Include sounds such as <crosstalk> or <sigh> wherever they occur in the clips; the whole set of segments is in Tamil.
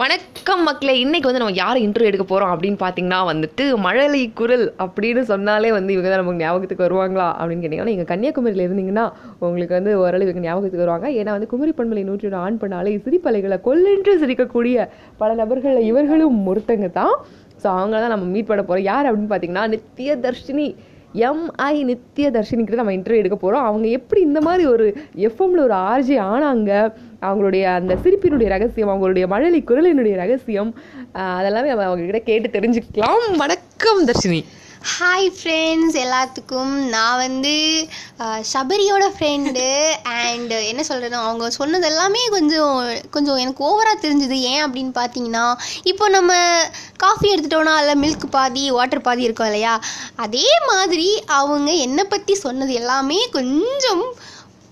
வணக்கம் மக்களே இன்னைக்கு வந்து நம்ம யாரை இன்டர்வியூ எடுக்க போகிறோம் அப்படின்னு பார்த்தீங்கன்னா வந்துட்டு மழலை குரல் அப்படின்னு சொன்னாலே வந்து இவங்க தான் நமக்கு ஞாபகத்துக்கு வருவாங்களா அப்படின்னு கேட்டிங்கன்னா நீங்கள் கன்னியாகுமரியில் இருந்தீங்கன்னா உங்களுக்கு வந்து ஓரளவு இவங்க ஞாபகத்துக்கு வருவாங்க. ஏன்னா வந்து குமரி பண்பலை நூற்றி ஆன் பண்ணாலே சிரிப்பலைகளை கொல்லென்று சிரிக்கக்கூடிய பல நபர்களில் இவர்களும் ஒருத்தங்க தான். ஸோ அவங்க தான் நம்ம மீட் பண்ண போகிறோம் யார் அப்படின்னு பார்த்தீங்கன்னா நித்ய தர்ஷினி எம்ஐ நித்ய தர்ஷினிக்கிட்ட நம்ம இன்டர்வியூ எடுக்க போகிறோம் அவங்க எப்படி இந்த மாதிரி ஒரு எஃப்எம்ல ஒரு ஆர்ஜி ஆனாங்க அவங்களுடைய அந்த சிரிப்பினுடைய ரகசியம் அவங்களுடைய மழலை குரலினுடைய ரகசியம் அதெல்லாமே நம்ம அவங்க கிட்ட கேட்டு தெரிஞ்சுக்கலாம். வணக்கம் தர்ஷினி. ஹாய் ஃப்ரெண்ட்ஸ் எல்லாத்துக்கும் நான் வந்து ஷபரியோட சபரியோட ஃப்ரெண்டு அண்டு என்ன சொல்கிறது அவங்க சொன்னது எல்லாமே கொஞ்சம் கொஞ்சம் எனக்கு ஓவராக தெரிஞ்சுது. ஏன் அப்படின்னு பார்த்தீங்கன்னா இப்போ நம்ம காஃபி எடுத்துட்டோன்னா அதில் மில்க் பாதி வாட்டர் பாதி இருக்கும் இல்லையா? அதே மாதிரி அவங்க என்னை பற்றி சொன்னது எல்லாமே கொஞ்சம்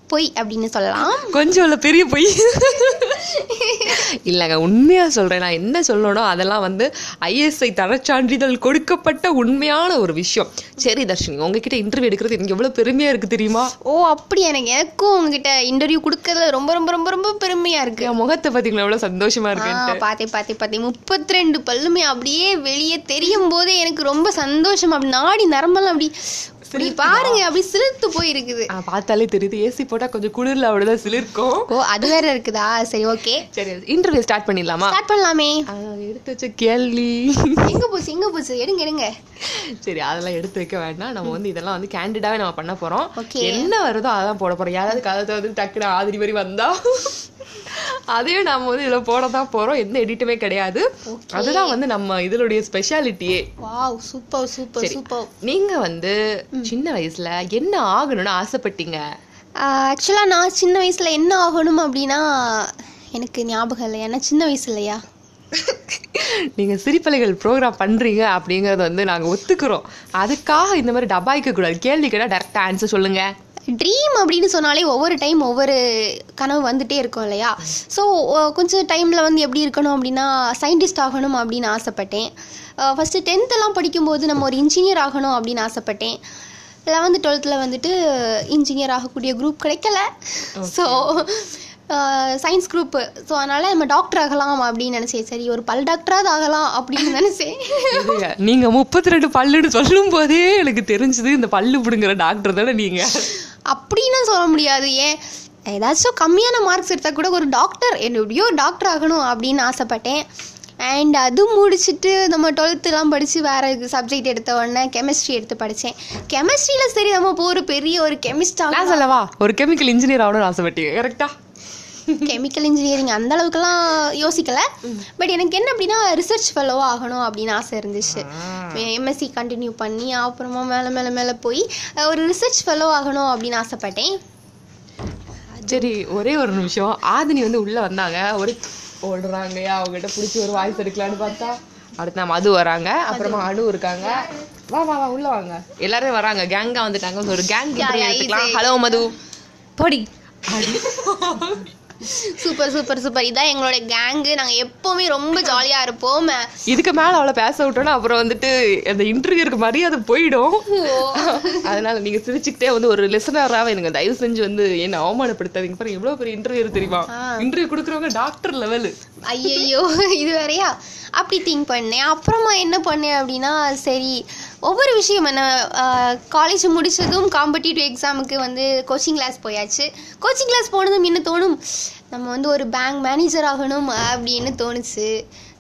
பொய் அப்படின்னு சொல்லலாம். கொஞ்சம் இல்ல பெரிய பொய். இல்லைங்க உண்மையா சொல்றேன். நான் என்ன சொல்லணும் அதெல்லாம் வந்து ஐஎஸ்ஐ தரச்சான்றிதழ் கொடுக்கப்பட்ட உண்மையான ஒரு விஷயம். சரி தர்ஷினி உங்ககிட்ட இன்டர்வியூ எடுக்கிறது எனக்கு எவ்வளவு பெருமையா இருக்கு தெரியுமா? ஓ அப்படி எனக்கு எனக்கும் உங்ககிட்ட இன்டர்வியூ கொடுக்கறதுல ரொம்ப ரொம்ப ரொம்ப ரொம்ப பெருமையாக இருக்குது என் முகத்தை பாத்தீங்களா எவ்வளவு சந்தோஷமா இருக்கு ஆ, பார்த்தேன் பார்த்தேன் பார்த்தேன் முப்பத்தி ரெண்டு பல்லுமே அப்படியே வெளியே தெரியும் போதே எனக்கு ரொம்ப சந்தோஷம். அப்படி நாடி நரம்பெல்லாம் அப்படி அப்படி பாருங்க அப்படி சிலிர்த்து போயிருக்குது. பார்த்தாலே தெரியுது. ஏசி போட்டா கொஞ்சம் குளிர்ல அப்படிதான் சிலிர்க்கும். ஓ அது வேற இருக்குதா? சரி ஓகே. சரி இன்டர்வியூ ஸ்டார்ட் பண்ணிடலாமா? ஸ்டார்ட் பண்ணலாமே. எடுத்து வச்ச கேள்வி. எங்க போச்சு எங்க போச்சு? எடுங்க எடுங்க. சரி அதெல்லாம் எடுத்து வைக்க வேண்டாம். நம்ம வந்து இதெல்லாம் வந்து கேண்டிடாவே நம்ம பண்ண போறோம். என்ன வருதோ அதான் போட போறோம். யாராவது கதை வந்து டக்குனு ஆதிரி மாதிரி வந்தா. அதையும் நம்ம வந்து இதுல போட தான் போறோம். எந்த எடிட்டுமே கிடையாது. அதுதான் வந்து நம்ம இதனுடைய ஸ்பெஷாலிட்டியே வாவ் சூப்பர் சூப்பர். சூப்பர் நீங்க வந்து சின்ன வயசுல என்ன ஆகணும்னு ஆசைப்பட்டீங்க? ஆக்சுவலாக நான் சின்ன வயசுல என்ன ஆகணும் அப்படின்னா எனக்கு ஞாபகம் இல்லை ஏன்னா சின்ன வயசு இல்லையா? நீங்க சிரிப்பலைகள் ப்ரோக்ராம் பண்றீங்க அப்படிங்கறத வந்து நாங்க ஒத்துக்கிறோம். அதுக்காக இந்த மாதிரி டபாய்க்க கூடாது கேள்வி கேட்டா டேரக்டா ஆன்சர் சொல்லுங்க. ட்ரீம் அப்படின்னு சொன்னாலே ஒவ்வொரு டைம் ஒவ்வொரு கனவு வந்துட்டே இருக்கும் இல்லையா? ஸோ கொஞ்சம் டைமில் வந்து எப்படி இருக்கணும் அப்படின்னா சயின்டிஸ்ட் ஆகணும் அப்படின்னு ஆசைப்பட்டேன். ஃபஸ்ட்டு டென்த்தெல்லாம் படிக்கும்போது நம்ம ஒரு இன்ஜினியர் ஆகணும் அப்படின்னு ஆசைப்பட்டேன். லெவன்த்து டுவெல்த்தில் வந்துட்டு இன்ஜினியர் ஆகக்கூடிய குரூப் கிடைக்கல. ஸோ சயின்ஸ் குரூப்பு ஸோ அதனால் நம்ம டாக்டர் ஆகலாம் அப்படின்னு நினச்சேன். சரி ஒரு பல் டாக்டராவது ஆகலாம் அப்படின்னு நினச்சேன். இதுங்க, நீங்க முப்பத்தி ரெண்டு பல்லுன்னு சொல்லும் போதே எனக்கு தெரிஞ்சது இந்த பல்லு பிடுங்குற டாக்டர் தானே நீங்க. அப்படின்னு சொல்ல முடியாது. ஏன்? ஏதாச்சும் கம்மியான மார்க்ஸ் எடுத்தால் கூட ஒரு டாக்டர் எப்படியோ டாக்டர் ஆகணும் அப்படின்னு ஆசைப்பட்டேன். அண்ட் அது முடிச்சுட்டு நம்ம டுவெல்த்துலாம் படித்து வேறு சப்ஜெக்ட் எடுத்த உடனே கெமிஸ்ட்ரி எடுத்து படித்தேன் கெமிஸ்ட்ரியில் சரி நம்ம இப்போ ஒரு பெரிய ஒரு கெமிஸ்ட் ஆகலாம். சொல்லவா? ஒரு கெமிக்கல் இன்ஜினியர் ஆகணும்னு ஆசைப்பட்டீங்க கரெக்டாக கெமிக்கல் இன்ஜினியரிங் அந்த அளவுக்குலாம் யோசிக்கல. பட் எனக்கு என்ன அப்படின்னா ரிசர்ச் ஃபெல்லோவா ஆகணும் அப்படின்னு ஆசை இருந்துச்சு. எம்எஸ்சி கண்டினியூ பண்ணி அப்புறமா மேலே மேலே மேலே போய் ஒரு ரிசர்ச் ஃபெல்லோ ஆகணும் அப்படின்னு ஆசைப்பட்டேன். சரி ஒரே ஒரு நிமிஷம். ஆதினி வந்து உள்ள வந்தாங்க. ஒரு ஓடுறாங்கயா அவங்ககிட்ட பிடிச்சி ஒரு வாய்ஸ் எடுக்கலான்னு பார்த்தா அடுத்து நம்ம மது வராங்க. அப்புறமா அனு இருக்காங்க. வா வா வா உள்ள வாங்க. எல்லாரும் வராங்க. கேங்கா வந்துட்டாங்க ஒரு கேங். ஹலோ மது. பொடி. Super super super. இதான் எங்களோட கேங்கு நாங்கள் எப்போவுமே ரொம்ப ஜாலியாக இருப்போம். இதுக்கு மேல அவளை பேச விட்டோம்னா அப்புறம் வந்துட்டு அந்த இன்டர்வியூக்கு மரியாதை போயிடும். அதனால நீங்க சிரிச்சுக்கிட்டே வந்து ஒரு லிசனராக எனக்கு தயவு செஞ்சு வந்து என்ன அவமானப்படுத்தாதீங்க. பாருங்க எவ்வளவு பெரிய இன்டர்வியூ தெரியுமா? இன்டர்வியூ கொடுக்குறவங்க டாக்டர் லெவலு ஐயையோ இது வேறையா? அப்படி திங்க் பண்ணேன். அப்புறமா என்ன பண்ணேன் அப்படின்னா சரி ஒவ்வொரு விஷயம் என்ன காலேஜ் முடிச்சதும் காம்படிட்டிவ் எக்ஸாமுக்கு வந்து கோச்சிங் கிளாஸ் போயாச்சு. கோச்சிங் கிளாஸ் போனதும் என்ன தோணும்? நம்ம வந்து ஒரு பேங்க் மேனேஜர் ஆகணும் அப்படின்னு தோணுச்சு.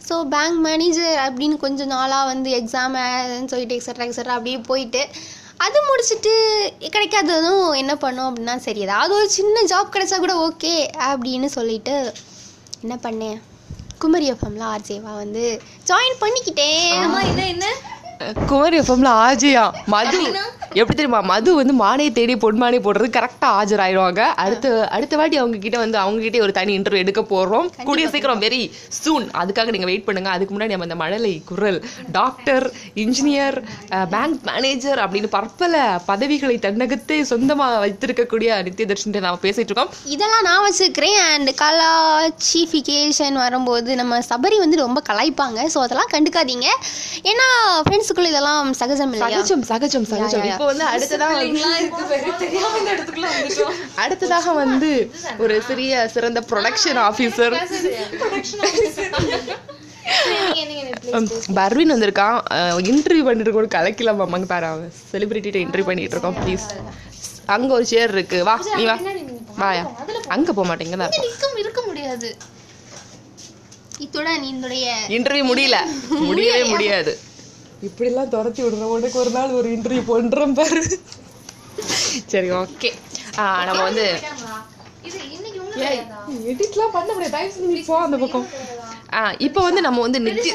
ஸோ பேங்க் மேனேஜர் அப்படின்னு கொஞ்சம் நாளாக வந்து எக்ஸாம் சொல்லிட்டு எக்ஸட்ரா எக்ஸட்ரா அப்படியே போயிட்டு அது முடிச்சுட்டு கிடைக்காததும் என்ன பண்ணோம் அப்படின்னா சரி ஏதாவது ஒரு சின்ன ஜாப் கிடைச்சா கூட ஓகே அப்படின்னு சொல்லிட்டு என்ன பண்ணேன்? குமரி எஃப்எம்ல ஆர்ஜேவா வந்து ஜாயின் பண்ணிக்கிட்டேன். என்ன என்ன? குமரி எஃப்எம்ல ஆஜியா. மது. எப்படி தெரியுமா? மது வந்து மானே தேடி பொன்மானே போடுறது கரெக்டா ஆஜராயிருவாங்க அடுத்த அடுத்த வாட்டி அவங்க கிட்ட வந்து அவங்க கிட்ட ஒரு தனி இன்டர்வியூ எடுக்க போறோம். கூடிய சீக்கிரம் வெரி சூன் அதுக்காக நீங்க வெயிட் பண்ணுங்க. அதுக்கு முன்னாடி நம்ம இந்த மழலை குரல் டாக்டர் இன்ஜினியர் பேங்க் மேனேஜர் அப்படின்னு பற்பல பதவிகளை தன்னகத்தே சொந்தமா வைத்திருக்கக்கூடிய நித்யதர்ஷன் நாம பேசிட்டு இருக்கோம். இதெல்லாம் நான் வச்சுக்கிறேன் அண்ட் கலாச்சிஃபிகேஷன் வரும்போது நம்ம சபரி வந்து ரொம்ப கலாய்ப்பாங்க. ஸோ அதெல்லாம் கண்டுக்காதீங்க. ஏன்னா ஃப்ரெண்ட்ஸுக்குள்ள இதெல்லாம் சகஜம் இல்லையா? சகஜம் சகஜம் சகஜம். இப்போ வந்து அடுத்ததாக அடுத்ததாக வந்து ஒரு சிறிய சிறந்த ப்ரொடக்ஷன் ஆஃபீஸர் பர்வின் வந்திருக்கான். இன்டர்வியூ பண்ணிட்டு கூட கலக்கலாம் அம்மாங்க பாரு அவன். செலிபிரிட்டிட்ட இன்டர்வியூ பண்ணிட்டு இருக்கோம் ப்ளீஸ் அங்க ஒரு சேர் இருக்கு. வா நீ வா. வாயா அங்க போக மாட்டேங்க இருக்க முடியாது. இத்துடன் என்னுடைய இன்டர்வியூ முடியல. <laughs> முடியவே முடியாது. இப்படிலாம் துரத்தி விடுறோம். உனக்கு ஒரு நாள் ஒரு இன்டர்வியூ பண்றோம் பாரு. சரி ஓகே நம்ம வந்து இது இன்னைக்கு எடிட்லாம் பண்ண முடியாது. தயவு செஞ்சு நீ போ அந்த பக்கம். ஆ இப்போ வந்து நம்ம வந்து நித்தி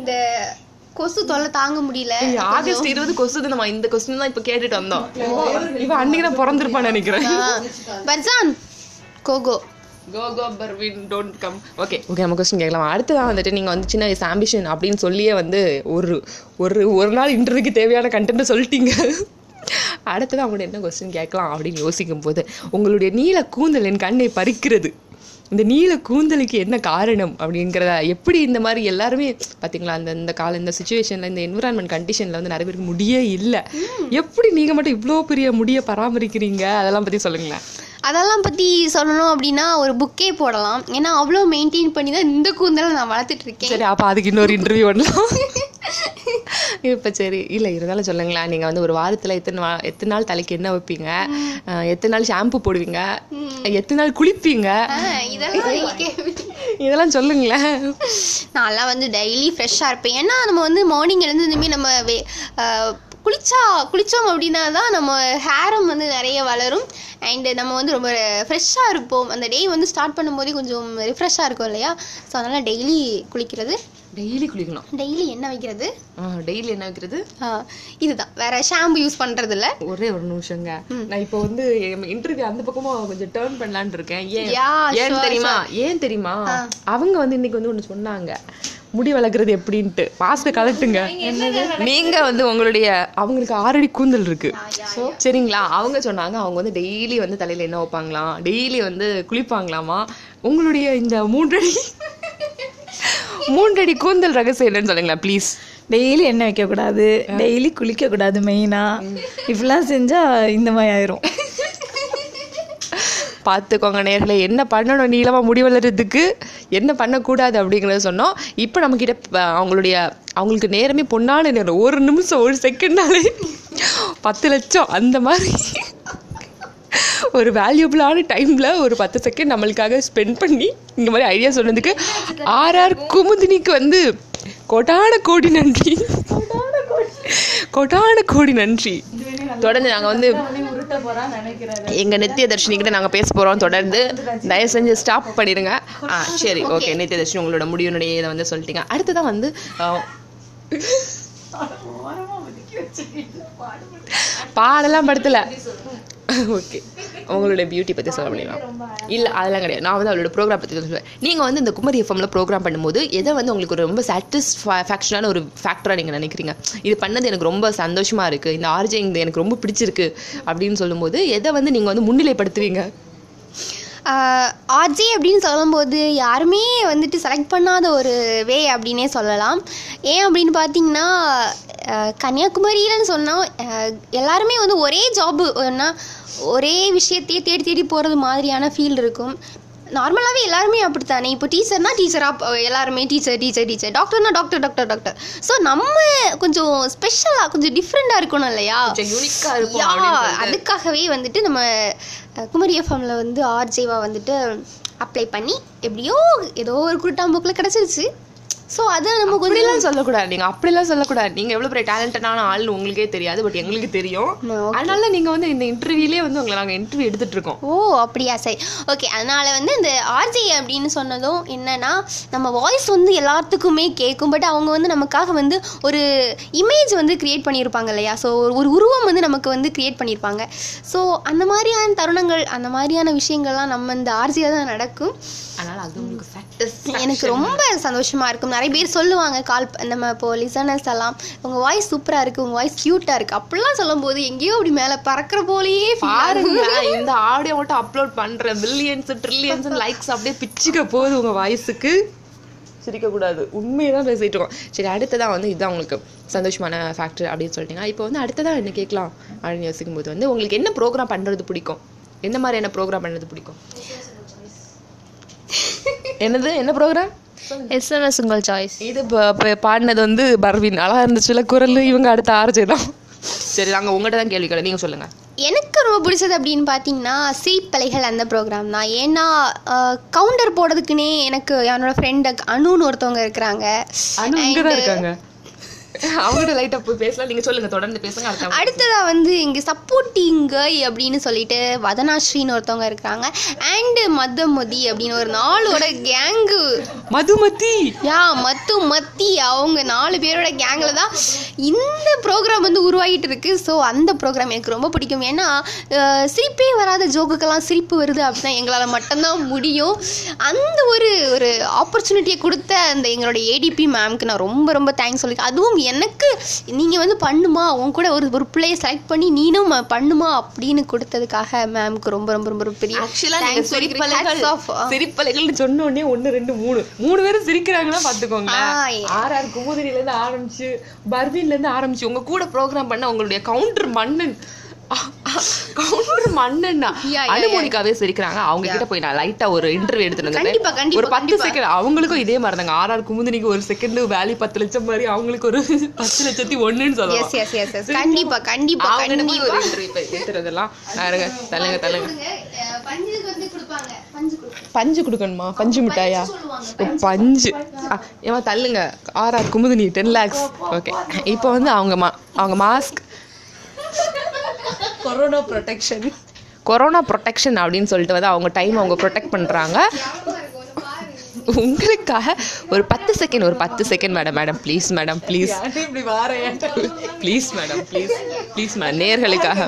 இந்த கொசு தொல்லை தாங்க முடியல. ஆகஸ்ட் இருபது கொஸ்டின் நம்ம இந்த கொஸ்டின் தான் இப்போ கேட்டுட்டு வந்தோம். இவன் அன்னைக்கு நான் பிறந்திருப்பான்னு நினைக்கிறேன். Farzan go go. Go go Parveen don't come okay okay நம்ம கொஸ்டின் கேட்கலாம். அடுத்ததான் வந்துட்டு நீங்கள் வந்து சின்ன வயசு ஆம்பிஷன் அப்படின்னு சொல்லியே வந்து ஒரு ஒரு ஒரு நாள் இன்டர்வியூக்கு தேவையான கண்டென்ட் சொல்லிட்டீங்க. அடுத்தது அவங்கள்ட்ட என்ன கொஸ்டின் கேட்கலாம் அப்படின்னு யோசிக்கும் போது உங்களுடைய நீல கூந்தல் என் கண்ணை பறிக்கிறது. இந்த நீல கூந்தலுக்கு என்ன காரணம் அப்படிங்கிறத எப்படி இந்த மாதிரி எல்லாருமே பார்த்தீங்களா அந்த இந்த கால இந்த சுச்சுவேஷனில் இந்த என்விரான்மெண்ட் கண்டிஷனில் வந்து நிறைய பேருக்கு முடியே இல்லை. எப்படி நீங்கள் மட்டும் இவ்வளோ பெரிய முடியை பராமரிக்கிறீங்க? அதெல்லாம் பற்றி சொல்லுங்களேன். அதெல்லாம் பற்றி சொல்லணும் அப்படின்னா ஒரு புக்கே போடலாம். ஏன்னா அவ்வளோ மெயின்டைன் பண்ணி தான் இந்த கூந்தலை நான் வளர்த்துட்டு இருக்கேன். சரி அப்போ அதுக்கு இன்னொரு இன்டர்வியூ பண்ணலாம். <laughs> இப்போ சரி இல்லை இருந்தாலும் சொல்லுங்களேன். நீங்கள் வந்து ஒரு வாரத்தில் எத்தனை வா- எத்தனை நாள் தலைக்கு என்ன வைப்பீங்க? எத்தனை நாள் ஷாம்பு போடுவீங்க? எத்தனை நாள் குளிப்பீங்க? இதெல்லாம். இதெல்லாம் சொல்லுங்களேன். நான்லாம் வந்து டெய்லி ஃப்ரெஷ்ஷாக இருப்பேன். ஏன்னா நம்ம வந்து மார்னிங் எழுந்ததுமே நம்ம வே- குளிச்சா குளித்தோம் அப்படின்னா தான் நம்ம ஹேரும் வந்து நிறைய வளரும். அண்டு நம்ம வந்து ரொம்ப ஃப்ரெஷ்ஷாக இருப்போம். அந்த டே வந்து ஸ்டார்ட் பண்ணும்போதே கொஞ்சம் ரிஃப்ரெஷ்ஷாக இருக்கும் இல்லையா? ஸோ அதனால் டெய்லி குளிக்கிறது. டெய்லி குளிக்கணும். டெய்லி எண்ணெய் வைக்கிறது? டெய்லி என்ன வைக்கிறது? இதுதான். வேற ஷாம்பு யூஸ் பண்ணுறது இல்லை ஒரே ஒரு நிமிஷங்க. நான் இப்போ வந்து இன்டர்வியூ அந்த பக்கமா கொஞ்சம் டேர்ன் பண்ணலான்னு இருக்கேன். ஏன்? ஏன் தெரியுமா? ஏன் தெரியுமா? அவங்க வந்து இன்னைக்கு வந்து ஒண்ணு சொன்னாங்க. முடி வளர்க்குறது எப்படின்ட்டு. மாஸ்க கலட்டுங்க நீங்க வந்து உங்களுடைய அவங்களுக்கு ஆறடி கூந்தல் இருக்கு. சரிங்களா? அவங்க சொன்னாங்க அவங்க வந்து டெய்லி வந்து தலையில என்ன வைப்பாங்களாம்? டெய்லி வந்து குளிப்பாங்களாமா? உங்களுடைய இந்த மூன்றடி மூன்றடி கூந்தல் ரகசியம் என்னன்னு சொல்லுங்களேன் ப்ளீஸ் டெய்லி எண்ணெய் வைக்கக்கூடாது. டெய்லி குளிக்கக்கூடாது மெயினாக இப்படிலாம் செஞ்சால் இந்த மாதிரி ஆயிரும். பார்த்துக்கோங்க நேர்களை என்ன பண்ணணும் நீளமாக முடி என்ன பண்ணக்கூடாது அப்படிங்கிறத சொன்னோம். இப்போ நம்மக்கிட்ட அவங்களுடைய அவங்களுக்கு நேரமே பொண்ணான நேரம். ஒரு நிமிஷம் ஒரு செகண்ட்னாலே பத்து லட்சம். அந்த மாதிரி ஒரு வேல்யூபிளான டைமில் ஒரு பத்து செகண்ட் நம்மளுக்காக ஸ்பெண்ட் பண்ணி இந்த மாதிரி ஐடியா சொன்னதுக்கு ஆர்ஆர் குமுதினிக்கு வந்து கோட்டான கோடி நன்றி. கோடான கோடி நன்றி. தொடர்ந்து நாங்கள் வந்து உருட்ட போகிறான்னு நினைக்கிறேன் எங்க நித்திய தர்ஷினி கிட்ட நாங்க பேச போறோம். தொடர்ந்து தயவு செஞ்சு ஸ்டாப் பண்ணிடுங்க ஆ சரி ஓகே நித்திய தர்ஷினி உங்களோட முடிவுனுடைய இதை வந்து சொல்லிட்டீங்க. அடுத்ததான் வந்து ஆ, பாடலாம் படுத்தல. ஓகே அவங்களுடைய பியூட்டி பற்றி சொல்ல முடியுமா? இல்லை அதெல்லாம் கிடையாது. நான் வந்து அவளோட ப்ரோக்ராம் பற்றி சொல்லுவேன். நீங்கள் வந்து இந்த குமரி எஃப்எம்ல ப்ரோக்ராம் பண்ணும்போது எதை வந்து உங்களுக்கு ரொம்ப சாட்டிஸ்ஃபேக்ஷனான ஒரு ஃபேக்டராக நீங்கள் நினைக்கிறீங்க? இது பண்ணது எனக்கு ரொம்ப சந்தோஷமாக இருக்குது இந்த ஆர்ஜே இந்த எனக்கு ரொம்ப பிடிச்சிருக்கு அப்படின்னு சொல்லும்போது எதை வந்து நீங்கள் வந்து முன்னிலைப்படுத்துவீங்க? ஆர்ஜே அப்படின்னு சொல்லும்போது யாருமே வந்துட்டு செலக்ட் பண்ணாத ஒரு வே அப்படின்னே சொல்லலாம். ஏன் அப்படின்னு பார்த்தீங்கன்னா கன்னியாகுமரியிலன்னு சொன்னால் எல்லாருமே வந்து ஒரே ஜாபு ஒரே விஷயத்தையே தேடி தேடி போகிறது மாதிரியான ஃபீல் இருக்கும். நார்மலாகவே எல்லாருமே அப்படித்தானே? இப்போ டீச்சர்னா டீச்சராக எல்லாருமே டீச்சர் டீச்சர் டீச்சர் டாக்டர்னா டாக்டர் டாக்டர் டாக்டர் ஸோ நம்ம கொஞ்சம் ஸ்பெஷலாக கொஞ்சம் டிஃப்ரெண்ட்டாக இருக்கணும் இல்லையா. அதுக்காகவே வந்துட்டு நம்ம குமரி எஃப்எம்ல வந்து ஆர்ஜேவா வந்துட்டு அப்ளை பண்ணி எப்படியோ ஏதோ ஒரு குருட்டாம்போக்கில் கிடச்சிருச்சு. ஸோ அதை நம்ம அப்படிலாம் சொல்லக்கூடாது. நீங்க அப்படிலாம் சொல்லக்கூடாது. நீங்க எவ்வளவு பெரிய டேலண்டடான ஆள்னு உங்களுக்கே தெரியாது பட் எங்களுக்கு தெரியும். அதனால நீங்க வந்து இந்த இன்டர்வியூலயே வந்து உங்களை நாங்க இன்டர்வியூ இருக்கோம் ஓ அப்படியா சரி. ஓகே அதனால வந்து இந்த ஆர்ஜே அப்படின்னு சொன்னதும் என்னன்னா நம்ம வாய்ஸ் வந்து எல்லாத்துக்குமே கேட்கும் பட் அவங்க வந்து நமக்காக வந்து ஒரு இமேஜ் வந்து கிரியேட் பண்ணியிருப்பாங்க இல்லையா? ஸோ ஒரு உருவம் வந்து நமக்கு வந்து கிரியேட் பண்ணியிருப்பாங்க. ஸோ அந்த மாதிரியான தருணங்கள் அந்த மாதிரியான விஷயங்கள்லாம் நம்ம இந்த ஆர்ஜியாக தான் நடக்கும். அதனால அது உங்களுக்கு satisfaction. எனக்கு ரொம்ப சந்தோஷமா இருக்கும். நிறைய பேர் சொல்லுவாங்க கால் நம்ம இப்போ லிசனர்ஸ் எல்லாம் உங்க வாய்ஸ் சூப்பரா இருக்கு உங்க வாய்ஸ் கியூட்டா இருக்கு. அப்படிலாம் சொல்லும்போது எங்கேயோ அப்படி மேல பறக்கிற போலயே. பாருங்க இந்த ஆடியோ மட்டும் அப்லோட் பண்ற பில்லியன்ஸ் ட்ரில்லியன்ஸ் லைக்ஸ் அப்படியே பிச்சுக்க போகுது உங்க வாய்ஸுக்கு சிரிக்கக்கூடாது உண்மையை தான் பேசிகிட்டு இருக்கோம். சரி அடுத்ததாக வந்து இதுதான் உங்களுக்கு சந்தோஷமான ஃபேக்டர் அப்படின்னு சொல்லிட்டீங்க இப்போ வந்து அடுத்ததாக என்ன கேட்கலாம் அப்படின்னு யோசிக்கும் போது வந்து உங்களுக்கு என்ன ப்ரோக்ராம் பண்ணுறது பிடிக்கும்? எந்த மாதிரியான ப்ரோக்ராம் பண்ணுறது பிடிக்கும்? என்னது? என்ன ப்ரோக்ராம் எஸ்எம்எஸ் உங்கள் சாய்ஸ் இது பாடினது வந்து பர்வீன். அழகா இருந்துச்சுல குரல் இவங்க அடுத்த ஆர்ஜே தான். சரி நாங்கள் உங்கள்கிட்ட தான் கேள்வி கேட்க நீங்கள் சொல்லுங்கள் எனக்கு ரொம்ப பிடிச்சது அப்படின்னு பார்த்தீங்கன்னா சிரிப்பலைகள் அந்த ப்ரோக்ராம் தான். ஏன்னா கவுண்டர் போடுறதுக்குன்னே எனக்கு என்னோட ஃப்ரெண்டு அனுன்னு ஒருத்தவங்க இருக்கிறாங்க. இருக்காங்க அவங்ககிட்ட லைட்டாக போய் பேசலாம். நீங்கள் சொல்லுங்கள் தொடர்ந்து பேசுங்க அடுத்த அடுத்ததா வந்து இங்கே சப்போர்ட்டிங் கேர்ள் அப்படின்னு சொல்லிட்டு வதனாஸ்ரீன்னு ஒருத்தவங்க இருக்கிறாங்க. அண்டு மதமதி அப்படின்னு ஒரு நாளோட கேங்கு மதுமதி? யா மத்து மத்தி அவங்க நாலு பேரோட கேங்கில் தான் இந்த ப்ரோக்ராம் வந்து உருவாகிட்டு இருக்கு. ஸோ அந்த ப்ரோக்ராம் எனக்கு ரொம்ப பிடிக்கும். ஏன்னா சிரிப்பே வராத ஜோக்குக்கெல்லாம் சிரிப்பு வருது அப்படின்னா எங்களால் மட்டும்தான் முடியும். அந்த ஒரு ஒரு ஆப்பர்ச்சுனிட்டியை கொடுத்த அந்த எங்களோட ஏடிபி மேம்க்கு நான் ரொம்ப ரொம்ப தேங்க்ஸ் சொல்லியிருக்கேன் அதுவும் எனக்கு நீங்கள் வந்து பண்ணுமா? உன் கூட ஒரு ஒரு பிள்ளையை செலக்ட் பண்ணி நீனும் பண்ணுமா? அப்படின்னு கொடுத்ததுக்காக மேம்க்கு ரொம்ப ரொம்ப ரொம்ப பெரிய ஆக்சுவலாக. சிரிப்பலைகள் சொன்ன உடனே ஒன்று ரெண்டு மூணு. மூணு பேரும் சிரிக்கிறாங்கன்னா பார்த்துக்கோங்க ஆ, ஆர் ஆர் குமுதிரிலேருந்து ஆரம்பிச்சு பர்வீன்லேருந்து ஆரம்பிச்சு உங்க கூட ப்ரோக்ராம் பண்ண உங்களுடைய கவுண்டர் மன்னன் கவுண்டர் yeah, அனுமோனிக்காவே சிரிக்கிறாங்க. அவங்க கிட்ட போய் நான் லைட்டா ஒரு இன்டர்வியூ எடுத்துட்டு ஒரு பத்து. செகண்ட் அவங்களுக்கும் இதே மாதிரி தாங்க ஆர் ஆர் குமுதினிக்கு ஒரு செகண்ட் வேல்யூ பத்து லட்சம் மாதிரி அவங்களுக்கு ஒரு பத்து லட்சத்தி ஒண்ணுன்னு எஸ் கண்டிப்பா கண்டிப்பா ஒரு இன்டர்வியூ எடுத்துறதெல்லாம் பாருங்க தள்ளுங்க தள்ளுங்க. பஞ்சுக்கு வந்து கொடுப்பாங்க. பஞ்சு கொடுக்கணுமா? பஞ்சு மிட்டாயா? ஓ, பஞ்சு. ஆ, ஏம்மா தள்ளுங்க. R R Kumudini ten lakhs okay இப்போ வந்து அவங்க மா அவங்க mask corona protection corona protection அப்படின்னு சொல்லிட்டு வந்து அவங்க டைம் அவங்க ப்ரொடெக்ட் பண்ணுறாங்க உங்களுக்காக ஒரு பத்து செகண்ட் ஒரு பத்து second madam madam please madam please please madam please please madam நேர்களுக்காக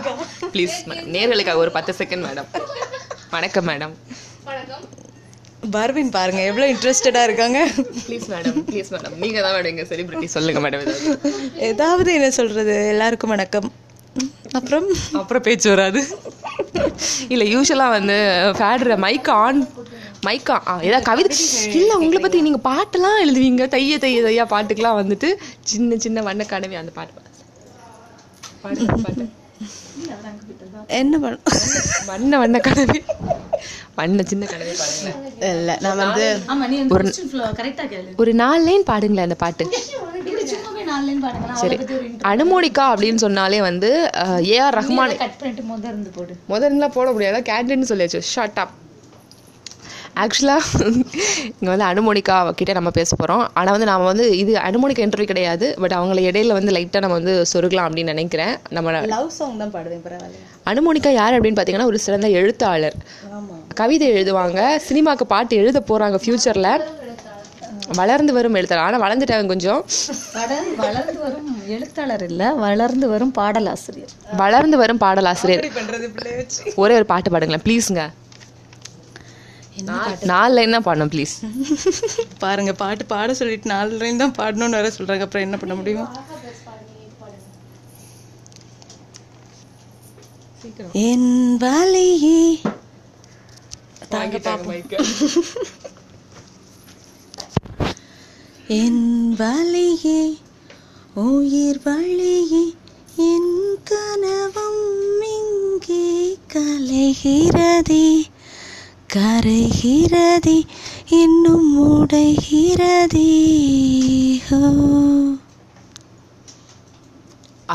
ப்ளீஸ் மேடம் நேர்களுக்காக ஒரு பத்து செகண்ட் மேடம் வணக்கம் மேடம் பர்வின் பாருங்க எவ்வளவு இன்ட்ரெஸ்டடா இருக்காங்க? ப்ளீஸ் மேடம் ப்ளீஸ் மேடம் நீங்கள் தான் மேடம் எங்கள் செலிபிரிட்டி சொல்லுங்கள் மேடம் ஏதாவது என்ன சொல்றது? எல்லாருக்கும் வணக்கம். அப்புறம்? அப்புறம் பேச்சு வராது. இல்லை யூஸ்வலாக வந்து ஃபேட்ர மைக் ஆன் மைக்கா ஆ ஏதாவது கவிதை இல்லை உங்களை பற்றி நீங்கள் பாட்டெல்லாம் எழுதுவீங்க. தைய தைய தையா பாட்டுக்கெல்லாம் வந்துட்டு சின்ன சின்ன வண்ண கடமை அந்த பாட்டு பாடு. பாடு பாட்டு என்ன பண்ண வண்ண வண்ண கடமை வண்ண சின்ன கடமை பாடுங்களேன். இல்ல நான் வந்து ஒரு நாலு லைன் பாடுங்களேன் அந்த பாட்டு இப்படி சும்மாவே நாலு லைன் பாடுங்க சரி. அனுமோனிகா அப்படின்னு சொன்னாலே வந்து ஏஆர் ரஹ்மான் கட் பண்ணிட்டு முத இருந்து போடு. முதல்ல போட முடியாதா? கேண்டீன் சொல்லியாச்சு. ஷார்ட் அப் ஆக்சுவலாக இங்கே வந்து அனுமோனிகா கிட்ட நம்ம பேச போகிறோம் ஆனால் வந்து நாம வந்து இது அனுமோனிகா இன்டர்வியூ கிடையாது. பட் அவங்கள இடையில வந்து லைட்டாக நம்ம வந்து சொருகலாம் அப்படின்னு நினைக்கிறேன். நம்ம லவ் சாங் தான் பாடுவேன் அனுமோனிகா யார் அப்படின்னு பார்த்தீங்கன்னா ஒரு சிறந்த எழுத்தாளர். கவிதை எழுதுவாங்க. சினிமாக்கு பாட்டு எழுத போகிறாங்க ஃப்யூச்சரில் வளர்ந்து வரும் எழுத்தாளர். ஆனால் வளர்ந்துட்டாங்க கொஞ்சம். வளர் வளர்ந்து வரும் எழுத்தாளர் இல்ல வளர்ந்து வரும் பாடலாசிரியர். வளர்ந்து வரும் பாடலாசிரியர். ஒரே ஒரு பாட்டு பாடுங்களேன் ப்ளீஸுங்க நாலு லைன் தான் பாடணும் ப்ளீஸ் பாருங்க பாட்டு பாட சொல்லிட்டு நாலு லைன் தான் பாடணும்னு வேற சொல்றாங்க. அப்புறம் என்ன பண்ண முடியும்? என் வலியே தாங்க பாப்போம். என் வழியே உயிர் வழியே என் கனவும் இங்கே கலைகிறதே கரைகிறதே இன்னும் உடைகிறதே ஹோ.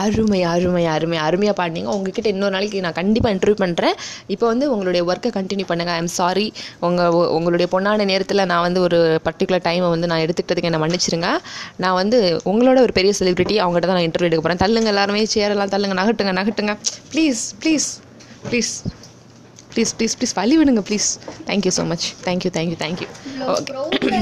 அருமை அருமை அருமை. அருமையாக பாடினீங்க. உங்ககிட்ட இன்னொரு நாளைக்கு நான் கண்டிப்பாக இன்டர்வியூ பண்ணுறேன் இப்போ வந்து உங்களுடைய ஒர்க்கை கண்டினியூ பண்ணுங்கள் ஐம் சாரி உங்கள் உங்களுடைய பொண்ணான நேரத்தில் நான் வந்து ஒரு பர்டிகுலர் டைமை வந்து நான் எடுத்துக்கிட்டதுக்கு என்னை மன்னிச்சிருங்க. நான் வந்து உங்களோட ஒரு பெரிய செலிபிரிட்டி அவங்ககிட்ட தான் நான் இன்டர்வியூ எடுக்க போகிறேன் தள்ளுங்க எல்லாருமே சேரெல்லாம் தள்ளுங்க நகட்டுங்க நகட்டுங்க. Please please please please please please வழி விடுங்க please thank you so much thank you thank you thank you okay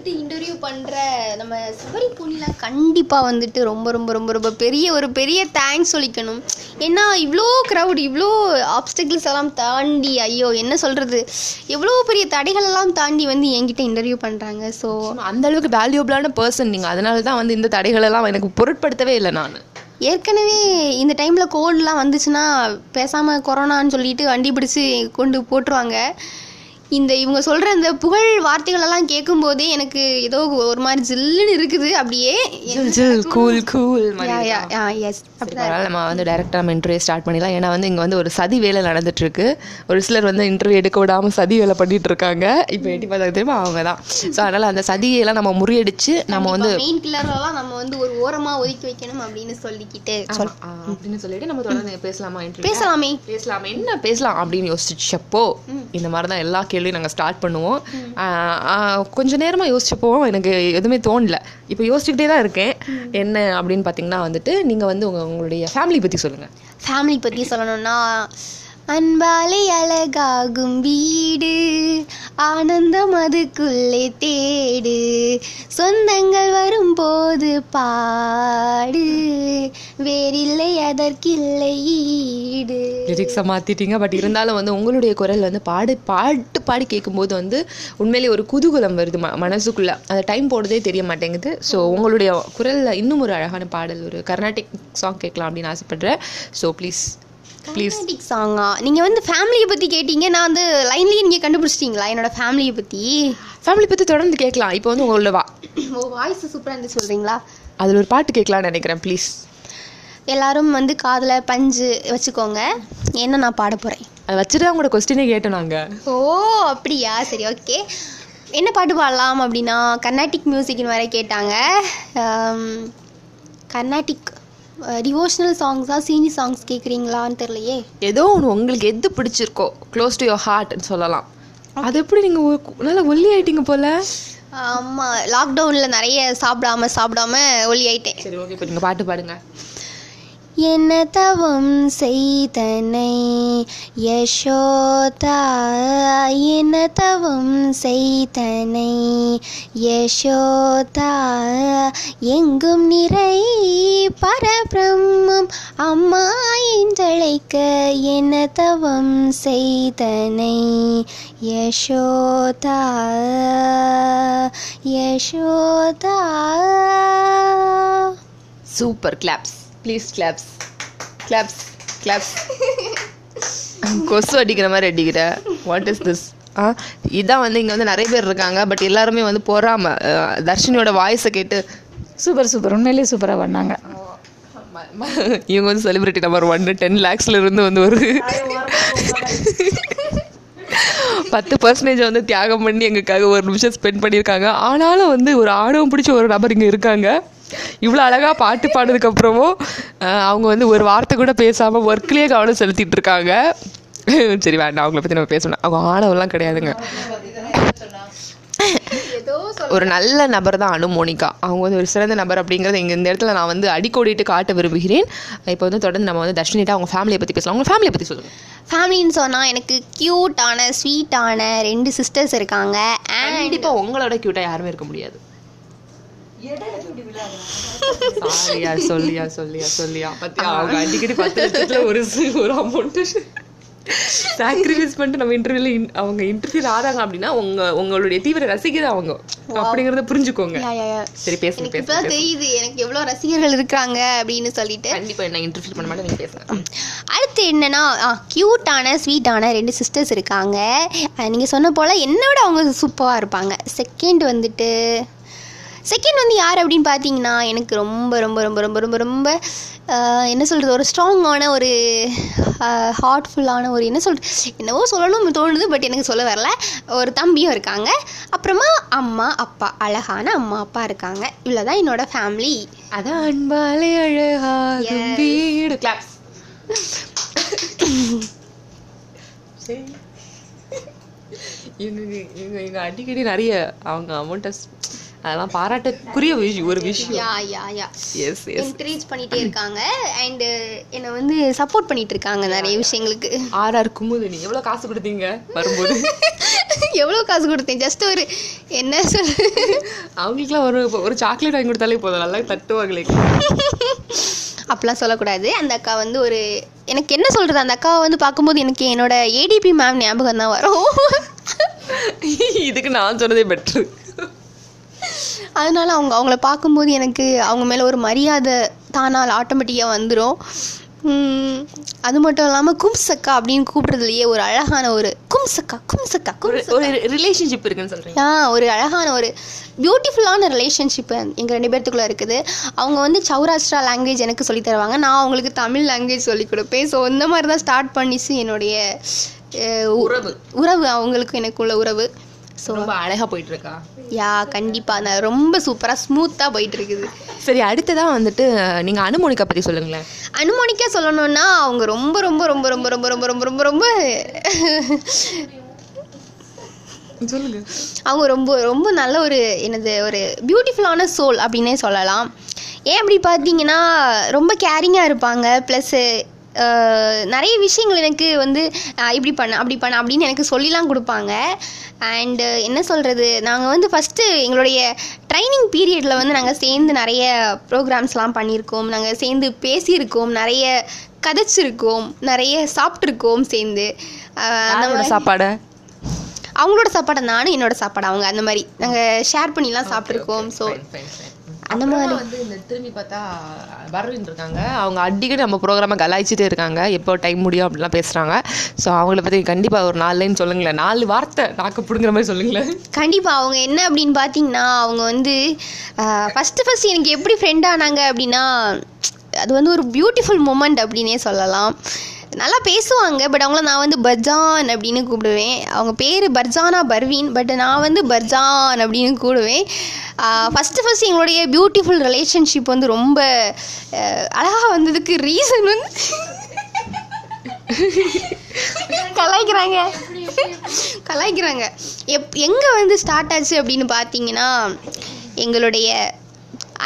வந்துட்டு இன்டர்வியூ பண்ற நம்ம சபரி பொண்ணிலாம் கண்டிப்பா வந்துட்டு ரொம்ப ரொம்ப ரொம்ப ரொம்ப பெரிய ஒரு பெரிய தேங்க்ஸ் சொல்லிக்கணும். ஏன்னா இவ்வளோ க்ரௌட் இவ்வளோ ஆப்ஸ்டக்கிள்ஸ் எல்லாம் தாண்டி ஐயோ என்ன சொல்றது? எவ்வளோ பெரிய தடைகள் எல்லாம் தாண்டி வந்து என்கிட்ட இன்டர்வியூ பண்றாங்க. ஸோ அந்த அளவுக்கு வேல்யூபிளான பர்சன் நீங்கள் அதனால தான் வந்து இந்த தடைகளெல்லாம் எனக்கு பொருட்படுத்தவே இல்லை நான். ஏற்கனவே இந்த டைமில் கோல்டுலாம் வந்துச்சுன்னா பேசாமல் கொரோனான்னு சொல்லிட்டு வண்டி பிடிச்சி கொண்டு போட்டுருவாங்க. இந்த இவங்க சொல்ற இந்த புகழ் வார்த்தைகள் எல்லாம் கேட்கும் போதே எனக்கு ஏதோ ஒரு மாதிரி ஜில்லுன்னு இருக்குது. அப்படியே கூல் கூல் எஸ் அதனால நம்ம வந்து டேரெக்டாக நம்ம இன்டர்வியூ ஸ்டார்ட் பண்ணிடலாம். ஏன்னா வந்து இங்கே வந்து ஒரு சதி வேலை நடந்துட்டு இருக்கு ஒரு சிலர் வந்து இன்டர்வியூ எடுக்க விடாம சதி வேலை பண்ணிட்டு இருக்காங்க. இப்போ எட்டி பார்த்தா தெரியுமா? அவங்க தான் ஸோ அதனால அந்த சதியெல்லாம் நம்ம முறியடிச்சு நம்ம வந்து மெயின் கில்லர்லாம் நம்ம வந்து ஒரு ஓரமா ஒதுக்கி வைக்கணும் அப்படின்னு சொல்லிக்கிட்டு அப்படின்னு சொல்லிட்டு நம்ம தொடர்ந்து பேசலாமா பேசலாமே. பேசலாம். என்ன பேசலாம் அப்படின்னு யோசிச்சப்போ இந்த மாதிரி தான் எல்லா கேள்வி நாங்கள் ஸ்டார்ட் பண்ணுவோம். கொஞ்ச நேரமாக யோசிச்சப்போ எனக்கு எதுவுமே தோணல. இப்போ யோசிச்சுக்கிட்டே தான் இருக்கேன். என்ன அப்படின்னு பார்த்தீங்கன்னா வந்துட்டு நீங்கள் வந்து உங்கள் உங்களுடைய ஃபேமிலி பற்றி சொல்லுங்கள் ஃபேமிலி பற்றி சொல்லணும்னா அன்பாலே அழகாகும் வீடு. ஆனந்தம் அதுக்குள்ளே தேடு. சொந்தங்கள் வரும்போது பாடு. வேறில்லை அதற்கில்லை ஈடு. லிரிக்ஸை மாற்றிட்டீங்க பட் இருந்தாலும் வந்து உங்களுடைய குரல் வந்து பாடு பாட்டு பாடி கேட்கும்போது வந்து உண்மையிலேயே ஒரு குதூகலம் வருது ம மனசுக்குள்ளே. அந்த டைம் போடுறதே தெரிய மாட்டேங்குது. ஸோ உங்களுடைய குரலில் இன்னும் ஒரு அழகான பாடல் ஒரு கர்நாடிக் சாங் கேட்கலாம் அப்படின்னு ஆசைப்படுறேன். ஸோ ப்ளீஸ் ப்ளீஸ் கர்நாடிக் சாங்கா நீங்கள் வந்து ஃபேமிலியை பற்றி கேட்டீங்க. நான் வந்து லைன்லேயே நீங்கள் கண்டுபிடிச்சிட்டீங்களா? என்னோட ஃபேமிலியை பற்றி ஃபேமிலி பற்றி தொடர்ந்து கேட்கலாம். இப்போ வந்து உங்களோட வா ஓ வாய்ஸ் சூப்பராக இருந்து சொல்கிறீங்களா அதில் ஒரு பாட்டு கேட்கலாம்னு நினைக்கிறேன் ப்ளீஸ் எல்லாரும் வந்து காதில் பஞ்சு வச்சுக்கோங்க. என்ன நான் பாட போகிறேன் அதை வச்சுட்டு தான் உங்களோட கொஸ்டினே கேட்டோம் நாங்கள் ஓ அப்படியா? சரி ஓகே என்ன பாட்டு பாடலாம் அப்படின்னா கர்நாடிக் மியூசிக்னு வேற கேட்டாங்க. ஆம், கர்நாடிக் டிவோஷனல் சாங்ஸா சீனி சாங்ஸ் கேட்குறீங்களான்னு தெரியலையே. ஏதோ ஒன்று உங்களுக்கு எது பிடிச்சிருக்கோ க்ளோஸ் டு யோர் ஹார்ட்னு சொல்லலாம். அது எப்படி நீங்கள் நல்லா ஒல்லி ஆயிட்டீங்க போல? ஆமாம் லாக்டவுனில் நிறைய சாப்பிடாம சாப்பிடாம ஒல்லி ஆயிட்டேன். சரி ஓகே இப்போ நீங்கள் பாட்டு பாடுங்க. என்ன தவம் செய்தனை. யசோதா என்ன தவம் செய்தனை. யசோதா எங்கும் நிறை பரபிரம்மம் அம்மா என்றழைக்க என்ன தவம் செய்தனை. Yashoda Yashoda. Super claps please claps claps claps கொசு அடிக்கிற மாதிரி அடிக்கிற. வாட் இஸ் திஸ் ஆ இதான் வந்து இங்கே வந்து நிறைய பேர் இருக்காங்க பட் எல்லாருமே வந்து பொறாம. தர்ஷினியோட வாய்ஸை கேட்டு சூப்பர் சூப்பர் உண்மையிலேயே சூப்பராக பண்ணாங்க. <laughs> இவங்க வந்து செலிபிரிட்டி நம்பர் ஒன்று டென் லேக்ஸ்ல இருந்து வந்து ஒரு பத்து பர்சன்டேஜ் வந்து தியாகம் பண்ணி எங்களுக்காக ஒரு நிமிஷம் ஸ்பெண்ட் பண்ணியிருக்காங்க. ஆனாலும் வந்து ஒரு ஆணவம் பிடிச்ச ஒரு நபர் இங்கே இருக்காங்க. இவ்வளோ அழகாக பாட்டு பாடுறதுக்கப்புறமும் அஹ், அவங்க வந்து ஒரு வார்த்தை கூட பேசாமல் ஒர்க்லேயே கவனம் செலுத்திட்டு இருக்காங்க. சரி வேண்டாம் அவங்கள பற்றி நம்ம பேசணும். அவங்க ஆணவம்லாம் கிடையாதுங்க. ஒரு நல்ல நபர் தான் அனு மோனிகா. அவங்க வந்து ஒரு சிறந்த நபர் அப்படிங்கிறத இங்கே இந்த இடத்துல நான் வந்து அடிக்கோடிட்டு காட்ட விரும்புகிறேன். இப்போ வந்து தொடர்ந்து நம்ம வந்து தர்ஷினிட்டா அவங்க ஃபேமிலியை பற்றி பேசலாம். அவங்க ஃபேமிலியை பற்றி சொல்லுங்கள் ஃபேமிலின்னு சொன்னால் எனக்கு க்யூட்டான ஸ்வீட்டான ரெண்டு சிஸ்டர்ஸ் இருக்காங்க. அண்ட் கண்டிப்பாக உங்களோட க்யூட்டாக யாருமே இருக்க முடியாது. சாரியா சொல்லியா சொல்லியா சொல்லியா. பத்தியா அவங்க அடிக்கடி பத்து லட்சத்துல ஒரு ஒரு அமௌண்ட் சாக்ரிஃபைஸ் பண்ணிட்டு நம்ம இன்டர்வியூல அவங்க இன்டர்வியூ ஆறாங்க அப்படின்னா உங்க உங்களுடைய தீவிர ரசிகர் அவங்க. அப்படிங்கறத புரிஞ்சுக்கோங்க. சரி பேசுங்க பேசுங்க தெரியுது எனக்கு எவ்வளோ ரசிகர்கள் இருக்காங்க அப்படின்னு சொல்லிட்டு. கண்டிப்பா என்ன இன்டர்வியூ பண்ண மாட்டேன் நீங்க பேசுங்க. அடுத்து என்னன்னா க்யூட்டான ஸ்வீட்டான ரெண்டு சிஸ்டர்ஸ் இருக்காங்க. நீங்க சொன்ன போல என்னை விட அவங்க சூப்பராக இருப்பாங்க. செகண்ட் வந்துட்டு செகண்ட் வந்து யார் அப்படின்னு பார்த்தீங்கன்னா எனக்கு ரொம்ப ரொம்ப ரொம்ப ரொம்ப ரொம்ப ரொம்ப என்ன சொல்கிறது ஒரு ஸ்ட்ராங்கான ஒரு ஹார்ட்ஃபுல்லான ஒரு என்ன சொல்கிறது என்னவோ சொல்லணும்னு தோணுது பட் எனக்கு சொல்ல வரல. ஒரு தம்பியும் இருக்காங்க. அப்புறமா அம்மா அப்பா அழகான அம்மா அப்பா இருக்காங்க. இவ்வளோதான் என்னோட ஃபேமிலி அதான் அன்பாலே அழகாகும் Yes. வீடு. இவங்க இவங்க இவங்க அடிக்கடி நிறைய அவங்க அமௌண்ட்டை அதெல்லாம் பாராட்டக்குரிய விஷயம் ஒரு விஷயம் yeah yeah yes yes encourage பண்ணிட்டே இருக்காங்க. அண்ட் என்னை வந்து சப்போர்ட் பண்ணிட்டு இருக்காங்க நிறைய விஷயங்களுக்கு. ஆர்ஆர் குமுது நீ எவ்வளோ காசு கொடுத்தீங்க வரும்போது? <laughs> எவ்வளோ காசு கொடுத்தேன்? ஜஸ்ட் ஒரு என்ன சொல் அவங்களுக்குலாம் ஒரு ஒரு சாக்லேட் வாங்கி கொடுத்தாலே போதும். நல்லா தட்டுவாங்களே. அப்படிலாம் சொல்லக்கூடாது. அந்த அக்கா வந்து ஒரு எனக்கு என்ன சொல்றது? அந்த அக்காவை வந்து பார்க்கும்போது எனக்கு என்னோட ஏடிபி மேம் ஞாபகம் தான் வரும். <laughs> இதுக்கு நான் சொன்னதே பெட்ரு. அதனால அவங்க அவங்கள பார்க்கும்போது எனக்கு அவங்க மேலே ஒரு மரியாதை தானால் ஆட்டோமேட்டிக்காக வந்துடும் அது மட்டும் இல்லாமல் கும்சக்கா அப்படின்னு கூப்பிடுறதுலயே ஒரு அழகான ஒரு கும்சக்கா கும்சக்கா ஒரு ரிலேஷன்ஷிப் இருக்குன்னு சொல்றீங்க. ஆ ஒரு அழகான ஒரு பியூட்டிஃபுல்லான ரிலேஷன்ஷிப் எங்கள் ரெண்டு பேர்த்துக்குள்ளே இருக்குது. அவங்க வந்து சௌராஷ்டிரா லாங்குவேஜ் எனக்கு சொல்லி தருவாங்க. நான் அவங்களுக்கு தமிழ் லாங்குவேஜ் சொல்லி கொடுப்பேன். ஸோ இந்த மாதிரி தான் ஸ்டார்ட் பண்ணிச்சு என்னுடைய உறவு. உறவு அவங்களுக்கும் எனக்குள்ள உறவு. ஸோ ரொம்ப அழகா போயிட்டு இருக்கா யா கண்டிப்பாக நான் ரொம்ப சூப்பராக ஸ்மூத்தாக போயிட்டு இருக்குது சரி அடுத்ததா வந்துட்டு நீங்க அனுமோனிகா பத்தி சொல்லுங்களேன். அனுமோனிக்கா சொல்லணும்னா அவங்க ரொம்ப ரொம்ப ரொம்ப ரொம்ப ரொம்ப ரொம்ப ரொம்ப ரொம்ப ரொம்ப சொல்லுங்க. அவங்க ரொம்ப ரொம்ப நல்ல ஒரு என்னது ஒரு பியூட்டிஃபுல்லான சோல் அப்படின்னே சொல்லலாம். ஏன் அப்படி பார்த்தீங்கன்னா ரொம்ப கேரிங்காக இருப்பாங்க. ப்ளஸ்ஸு நிறைய விஷயங்கள் எனக்கு வந்து இப்படி பண்ண அப்படி பண்ண அப்படின்னு எனக்கு சொல்லிலாம் கொடுப்பாங்க. அண்டு என்ன சொல்கிறது நாங்கள் வந்து ஃபஸ்ட்டு எங்களுடைய ட்ரைனிங் பீரியடில் வந்து நாங்கள் சேர்ந்து நிறைய ப்ரோக்ராம்ஸ்லாம் பண்ணியிருக்கோம். நாங்கள் சேர்ந்து பேசியிருக்கோம் நிறைய கதைச்சிருக்கோம் நிறைய சாப்பிட்ருக்கோம் சேர்ந்து. சாப்பாடை? அவங்களோட சாப்பாடை நானும் என்னோட சாப்பாடு அவங்க அந்த மாதிரி. நாங்கள் ஷேர் பண்ணிலாம் சாப்பிட்ருக்கோம் ஸோ அந்த மாதிரி. வந்து இந்த திரும்பி பார்த்தா பரவின் இருக்காங்க. அவங்க அடிக்கடி நம்ம ப்ரோக்ராமை கலாய்ச்சிட்டே இருக்காங்க. எப்போ டைம் முடியும் அப்படிலாம் பேசுகிறாங்க ஸோ அவங்கள பற்றி கண்டிப்பாக ஒரு நாலு லைன் சொல்லுங்களேன். நாலு வார்த்தை நாக்கு பிடுங்குற மாதிரி சொல்லுங்களேன். கண்டிப்பாக அவங்க என்ன அப்படின்னு பார்த்தீங்கன்னா அவங்க வந்து ஃபஸ்ட்டு ஃபஸ்ட் எனக்கு எப்படி ஃப்ரெண்ட் ஆனாங்க அப்படின்னா அது வந்து ஒரு பியூட்டிஃபுல் மூமெண்ட் அப்படின்னே சொல்லலாம். நல்லா பேசுவாங்க பட் அவங்கள நான் வந்து பர்ஜான் அப்படின்னு கூப்பிடுவேன். அவங்க பேர் பர்ஜானா பர்வீன் பட் நான் வந்து பர்ஜான் அப்படின்னு கூடுவேன் ஃபஸ்ட்டு ஃபஸ்ட் எங்களுடைய பியூட்டிஃபுல் ரிலேஷன்ஷிப் வந்து ரொம்ப அழகாக வந்ததுக்கு ரீசன் வந்து கலாய்க்கிறாங்க. கலாய்க்கிறாங்க. எப் எங்கே வந்து ஸ்டார்ட் ஆச்சு அப்படின்னு பார்த்தீங்கன்னா எங்களுடைய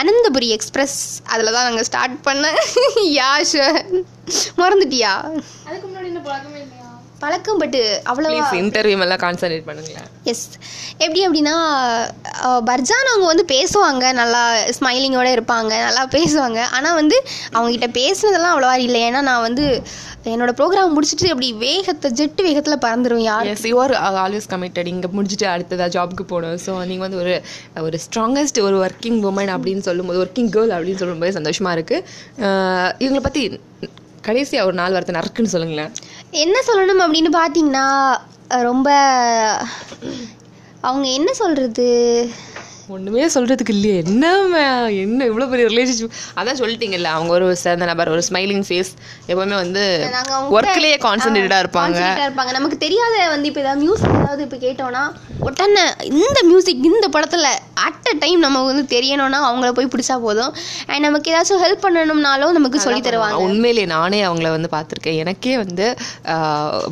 அனந்தபுரி எக்ஸ்பிரஸ் அதில் தான் நாங்கள் ஸ்டார்ட் பண்ண. <laughs> யா ஷுவர் மறந்துட்டியா? பழக்கம் பட்டு அவ்வளோ இன்டர்வியூ எல்லாம் கான்சன்ட்ரேட் பண்ணுங்களேன். எஸ் எப்படி அப்படின்னா பர்ஜான் அவங்க வந்து பேசுவாங்க நல்லா ஸ்மைலிங்கோட இருப்பாங்க நல்லா பேசுவாங்க. ஆனால் வந்து அவங்ககிட்ட பேசுனதெல்லாம் அவ்வளோவா இல்லை. ஏன்னா நான் வந்து என்னோட ப்ரோக்ராம் முடிச்சுட்டு அப்படி வேகத்தை ஜெட்டு வேகத்தில் பறந்துடும் யார் எஸ் யூஆர் ஆல்வேஸ் கமிட்டட் இங்கே முடிச்சுட்டு அடுத்ததாக ஜாப்க்கு போகணும். ஸோ நீங்கள் வந்து ஒரு ஒரு ஸ்ட்ராங்கஸ்ட் ஒரு ஒர்க்கிங் உமன் அப்படின்னு சொல்லும்போது ஒர்க்கிங் கேர்ள் அப்படின்னு சொல்லும்போது சந்தோஷமாக இருக்குது இவங்களை பற்றி கடைசியாக ஒரு நாலு வார்த்தை நறுக்குன்னு சொல்லுங்களேன். என்ன சொல்லணும் அப்படின்னு பார்த்தீங்கன்னா ரொம்ப அவங்க என்ன சொல்கிறது ஒன்றுமே சொல்கிறதுக்கு இல்லையே. என்ன என்ன இவ்வளோ பெரிய ரிலேஷன்ஷிப் அதான் சொல்லிட்டீங்கல்ல அவங்க ஒரு சிறந்த நபர் ஒரு ஸ்மைலிங் ஃபேஸ் எப்பவுமே வந்து ஒர்க்லேயே கான்சன்ட்ரேட்டடாக இருப்பாங்க கான்சன்ட்ரேட்டாக இருப்பாங்க. நமக்கு தெரியாத வந்து இப்போ ஏதாவது மியூசிக் ஏதாவது இப்போ கேட்டோன்னா உடனே இந்த மியூசிக் இந்த படத்தில் அட் அ டைம் நமக்கு வந்து தெரியணும்னா அவங்கள போய் பிடிச்சா போதும். அண்ட் நமக்கு ஏதாச்சும் ஹெல்ப் பண்ணணும்னாலும் நமக்கு சொல்லி தருவாங்க. உண்மையிலேயே நானே அவங்கள வந்து பார்த்துருக்கேன். எனக்கே வந்து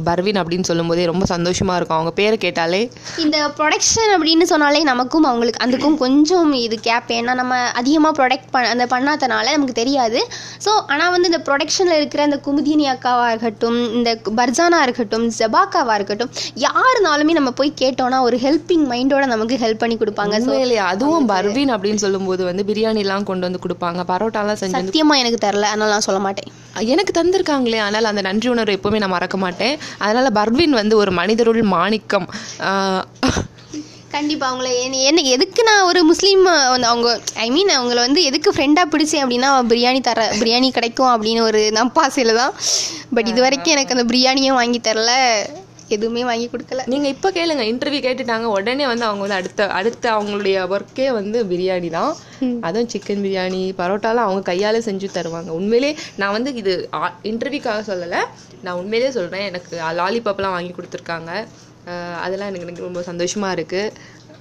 பர்வீன் அப்படின்னு சொல்லும்போதே ரொம்ப சந்தோஷமா இருக்கும். அவங்க பேரை கேட்டாலே இந்த ப்ரொடக்ஷன் அப்படின்னு சொன்னாலே நமக்கும் அவங்களுக்கு அதுக்கும் கொஞ்சம் இது கேப் ஏன்னா நம்ம அதிகமாக ப்ரொடக்ட் பண்ண அந்த பண்ணாதனால நமக்கு தெரியாது. ஸோ ஆனால் வந்து இந்த ப்ரொடக்ஷனில் இருக்கிற இந்த குமுதினி அக்காவாக இருக்கட்டும் இந்த பர்ஜானா இருக்கட்டும் ஜபாக்காவாக இருக்கட்டும் யாருனாலுமே நம்ம போய் கேட்டோம்னா ஒரு ஹெல்பிங் மைண்டோட நமக்கு ஹெல்ப் பண்ணி கொடுப்பாங்க. ஸோ அதுவும் பர்வீன் அப்படின்னு சொல்லும்போது வந்து பிரியாணிலாம் கொண்டு வந்து கொடுப்பாங்க. பரோட்டாலாம் செஞ்சு சத்தியமாக எனக்கு தெரில அதனால நான் சொல்ல மாட்டேன். எனக்கு தந்திருக்காங்களே அதனால் அந்த நன்றி உணர்வு எப்பவுமே நான் மறக்க மாட்டேன். அதனால பர்வீன் வந்து ஒரு மனிதருள் மாணிக்கம். கண்டிப்பாக அவங்கள என்ன- எதுக்கு நான் ஒரு முஸ்லீம் வந்து அவங்க ஐ மீன் அவங்கள வந்து எதுக்கு ஃப்ரெண்டாக பிடிச்சேன் அப்படின்னா பிரியாணி தர பிரியாணி கிடைக்கும் அப்படின்னு ஒரு நம்பாசையில் தான். பட் இது வரைக்கும் எனக்கு அந்த பிரியாணியும் வாங்கி தரல. எதுவுமே வாங்கி கொடுக்கல. நீங்க இப்ப கேளுங்க இன்டர்வியூ கேட்டுட்டாங்க உடனே வந்து அவங்க வந்து அடுத்த அடுத்த அவங்களுடைய ஒர்க்கே வந்து பிரியாணி தான். அதுவும் சிக்கன் பிரியாணி பரோட்டாலாம் அவங்க கையால செஞ்சு தருவாங்க. உண்மையிலே நான் வந்து இது இன்டர்வியூக்காக சொல்லலை. நான் உண்மையிலே சொல்றேன் எனக்கு லாலிபாப்லாம் வாங்கி கொடுத்துருக்காங்க. அதெல்லாம் எனக்கு எனக்கு ரொம்ப சந்தோஷமா இருக்கு.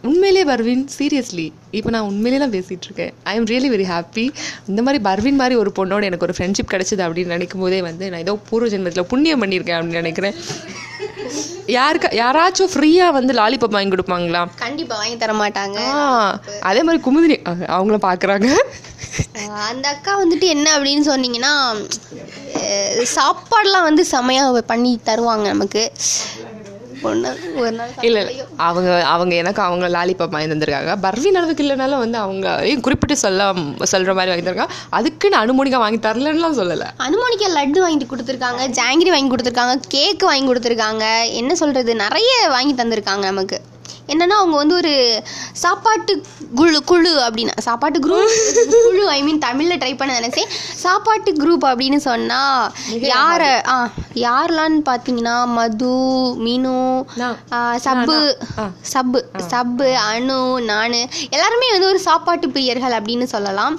உண்மையிலே பர்வீன் சீரியஸ்லி இப்போ நான் உண்மையிலே தான் பேசிட்டு இருக்கேன். I am really very happy இந்த மாதிரி பர்வீன் மாதிரி ஒரு பொண்ணோட எனக்கு ஒரு ஃப்ரெண்ட்ஷிப் கிடைச்சது அப்படின்னு நினைக்கும் போதே வந்து நான் ஏதோ பூர்வ ஜென்மத்தில் புண்ணியம் பண்ணியிருக்கேன் அப்படின்னு நினைக்கிறேன். யாருக்கா யாராச்சும் ஃப்ரீயாக வந்து லாலிபாப் வாங்கி கொடுப்பாங்களா? கண்டிப்பாக வாங்கி தர மாட்டாங்க. அதே மாதிரி குமுதினி அஹ், அவங்களும் பார்க்குறாங்க அந்த அக்கா வந்துட்டு என்ன அப்படின்னு சொன்னீங்கன்னா சாப்பாடுலாம் வந்து செமையாக பண்ணி தருவாங்க நமக்கு. இல்லை இல்லை. அவங்க அவங்க எனக்கு அவங்க லாலிபாப் வாங்கி தந்திருக்காங்க. பர்வீன் அளவுக்கு இல்லைனாலும் வந்து அவங்க ஏன் குறிப்பிட்டு சொல்ல சொல்கிற மாதிரி வாங்கி தருக்காங்க அதுக்கு நான் அனுமோனிகா வாங்கி தரலன்னுலாம் சொல்லலை. அனுமோனிக்கா லட்டு வாங்கிட்டு கொடுத்துருக்காங்க ஜாங்கிரி வாங்கி கொடுத்துருக்காங்க கேக்கு வாங்கி கொடுத்துருக்காங்க. என்ன சொல்கிறது நிறைய வாங்கி தந்திருக்காங்க நமக்கு. என்னன்னா அவங்க வந்து ஒரு சாப்பாட்டு குழு குழு அப்படின்னா சாப்பாட்டு குரூப் குழு ஐ மீன் தமிழில் ட்ரை பண்ண நினைச்சேன். சாப்பாட்டு குரூப் அப்படின்னு சொன்னால் யார ஆ யாரெல்லாம்னு பார்த்தீங்கன்னா மது மீனு சப்பு. சப்பு சப்பு அனு நான் எல்லாருமே வந்து ஒரு சாப்பாட்டு பிரியர்கள் அப்படின்னு சொல்லலாம்.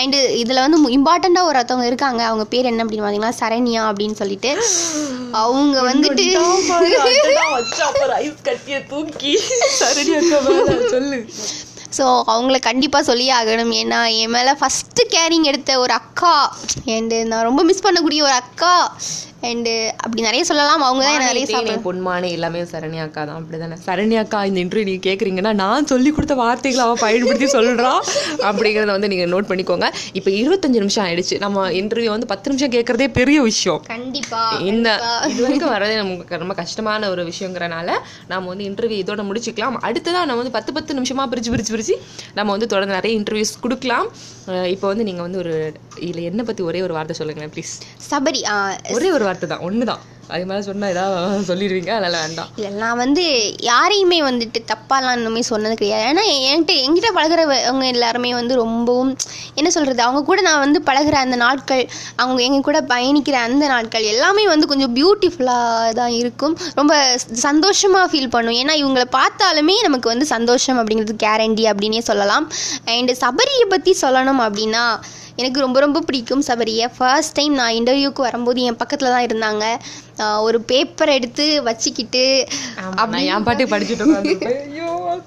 அண்டு இதில் வந்து இம்பார்ட்டண்ட்டாக ஒருத்தவங்க இருக்காங்க. அவங்க பேர் என்ன அப்படின்னு பார்த்தீங்கன்னா சரண்யா அப்படின்னு சொல்லிட்டு. அவங்க வந்துட்டு தூக்கி சரடி அக்கா சொல்லு ஸோ அவங்கள கண்டிப்பாக சொல்லியே ஆகணும். ஏன்னா என் மேலே ஃபஸ்ட்டு கேரிங் எடுத்த ஒரு அக்கா அண்டு நான் ரொம்ப மிஸ் பண்ணக்கூடிய ஒரு அக்கா அண்டு அப்படி நிறைய சொல்லலாம். அவங்க தான் நிறைய தேனே, பொன்மானே எல்லாமே சரண்யா அக்கா தான் அப்படிதானே? சரண்யா அக்கா இந்த இன்டர்வியூ நீங்க கேக்குறீங்கன்னா நான் சொல்லி கொடுத்த வார்த்தைகளை அவன் பயன்படுத்தி சொல்றா அப்படிங்கறத வந்து நீங்க நோட் பண்ணிக்கோங்க. இப்போ இருபத்தஞ்சு நிமிஷம் ஆயிடுச்சு. நம்ம இன்டர்வியூ வந்து பத்து நிமிஷம் கேட்கறதே பெரிய விஷயம். கண்டிப்பாக இந்த இது வரைக்கும் வரதே நமக்கு ரொம்ப கஷ்டமான ஒரு விஷயங்கிறனால நம்ம வந்து இன்டர்வியூ இதோட முடிச்சுக்கலாம். அடுத்ததா நம்ம வந்து பத்து பத்து நிமிஷமா பிரிச்சு பிரிச்சு பிரிச்சு நம்ம வந்து தொடர்ந்து நிறைய இன்டர்வியூஸ் கொடுக்கலாம். இப்போ வந்து நீங்க வந்து ஒரு இதுல என்ன பத்தி ஒரே ஒரு வார்த்தை சொல்லுங்களேன் ப்ளீஸ் சபரி ஒரே ஒரு வார்த்தை தான் ஒன்று தான் அது மேலே சொன்னால் ஏதாவது சொல்லிடுவீங்க? அதனால் வேண்டாம். இல்லை நான் வந்து யாரையுமே வந்துட்டு தப்பாலாம் இன்னுமே சொன்னது கிடையாது. ஏன்னா என்கிட்ட என்கிட்ட பழகிறவங்க எல்லாருமே வந்து ரொம்பவும் என்ன சொல்கிறது அவங்க கூட நான் வந்து பழகுற அந்த நாட்கள் அவங்க எங்க கூட பயணிக்கிற அந்த நாட்கள் எல்லாமே வந்து கொஞ்சம் பியூட்டிஃபுல்லாக தான் இருக்கும். ரொம்ப சந்தோஷமாக ஃபீல் பண்ணும். ஏன்னா இவங்களை பார்த்தாலுமே நமக்கு வந்து சந்தோஷம் அப்படிங்கிறது கேரண்டி அப்படின்னே சொல்லலாம். அண்டு சபரியை பற்றி சொல்லணும் அப்படின்னா எனக்கு ரொம்ப ரொம்ப பிடிக்கும் சபரியை. ஃபர்ஸ்ட் டைம் நான் இன்டர்வியூக்கு வரும்போது என் பக்கத்தில் தான் இருந்தாங்க. ஒரு பேப்பர் எடுத்து வச்சுக்கிட்டு நான் என் பாட்டு படிச்சுட்டு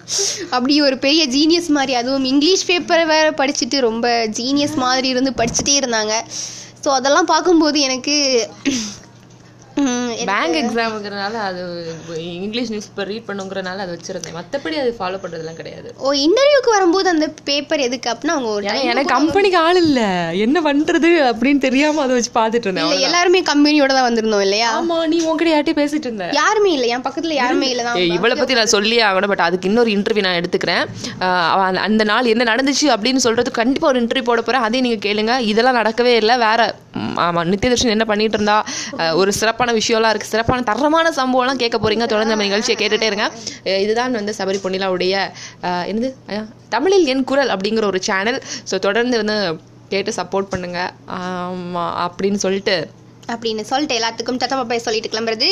அப்படி ஒரு பெரிய ஜீனியஸ் மாதிரி அதுவும் இங்கிலீஷ் பேப்பரை வேற படிச்சுட்டு ரொம்ப ஜீனியஸ் மாதிரி இருந்து படிச்சுட்டே இருந்தாங்க. ஸோ அதெல்லாம் பார்க்கும்போது எனக்கு- பேங்க் எக்ஸாமுங்கிறனால அது இங்கிலீஷ் நியூஸ் பேப்பர் ரீட் பண்ணுங்கிறனால அது வச்சிருந்தேன். மற்றபடி அது ஃபாலோ பண்ணுறதுலாம் கிடையாது. ஓ இன்டர்வியூக்கு வரும்போது அந்த பேப்பர் எதுக்கு? அப்படின்னா அவங்க ஒரு எனக்கு கம்பெனிக்கு ஆள் இல்ல. என்ன பண்றது அப்படின்னு தெரியாம அதை வச்சு பார்த்துட்டு இருந்தேன். இல்ல எல்லாருமே கம்பெனியோட தான் வந்திருந்தோம் இல்லையா? ஆமா நீ உன்கிட்ட யார்ட்டையும் பேசிட்டு இருந்த. யாருமே இல்லை. என் பக்கத்துல யாருமே இல்லை தான் ஏய், இவளை பத்தி நான் சொல்லியே ஆகணும் பட் அதுக்கு இன்னொரு இன்டர்வியூ நான் எடுத்துக்கிறேன். அந்த- நாள் என்ன நடந்துச்சு அப்படின்னு சொல்றது கண்டிப்பா ஒரு இன்டர்வியூ போட போறேன். அதையும் நீங்க கேளுங்க. இதெல்லாம் நடக்கவே இல்லை. வேற ஆமாம் நித்யதர்ஷன் என்ன பண்ணிட்டு இருந்தா ஒரு சிறப்பான விஷயம்லாம் இருக்குது சிறப்பான தரமான சம்பவம்லாம் கேட்க போறீங்க. தொடர்ந்து நம்ம நிகழ்ச்சியை கேட்டுட்டே இருங்க. இதுதான் வந்து சபரி பொன்னிலாவுடைய என்னது? தமிழில் என் குரல் அப்படிங்கிற ஒரு சேனல் ஸோ தொடர்ந்து வந்து கேட்டு சப்போர்ட் பண்ணுங்க. ஆமாம் அப்படின்னு சொல்லிட்டு. அப்படின்னு சொல்லிட்டு எல்லாத்துக்கும் டட்டா பாப்பாய் சொல்லிட்டு கிளம்புறது.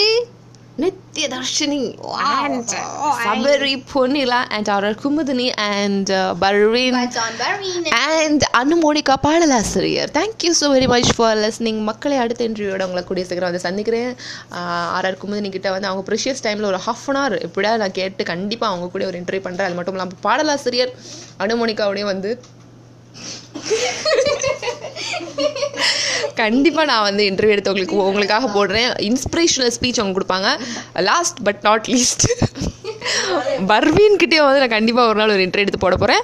And Sabari Ponnila and our Kumudini and uh, Parveen John Barwin. and Anu Monica பாடலாசிரியர் thank you so very much for listening மக்களை அடுத்த இன்டர்வியூட உங்களை கூடிய சீக்கிரம் வந்து சந்திக்கிறேன். ஆர்ஆர் குமுதினி கிட்ட வந்து அவங்க ப்ரிஷியஸ் டைமில் ஒரு ஹாஃப் அன் ஹவர் எப்படியா நான் கேட்டு கண்டிப்பாக அவங்க கூட ஒரு இன்டர்வியூ பண்ணுறேன் அது மட்டும் இல்லாமல் பாடலாசிரியர் அனு மோனிகாவோடய வந்து கண்டிப்பாக நான் வந்து இன்டர்வியூ எடுத்து உங்களுக்கு உங்களுக்காக போடுறேன். இன்ஸ்பிரேஷனல் ஸ்பீச் அவங்க கொடுப்பாங்க. Last but not least Parveen கிட்டே வந்து நான் கண்டிப்பாக ஒரு நாள் ஒரு இன்டர்வியூ எடுத்து போட போகிறேன்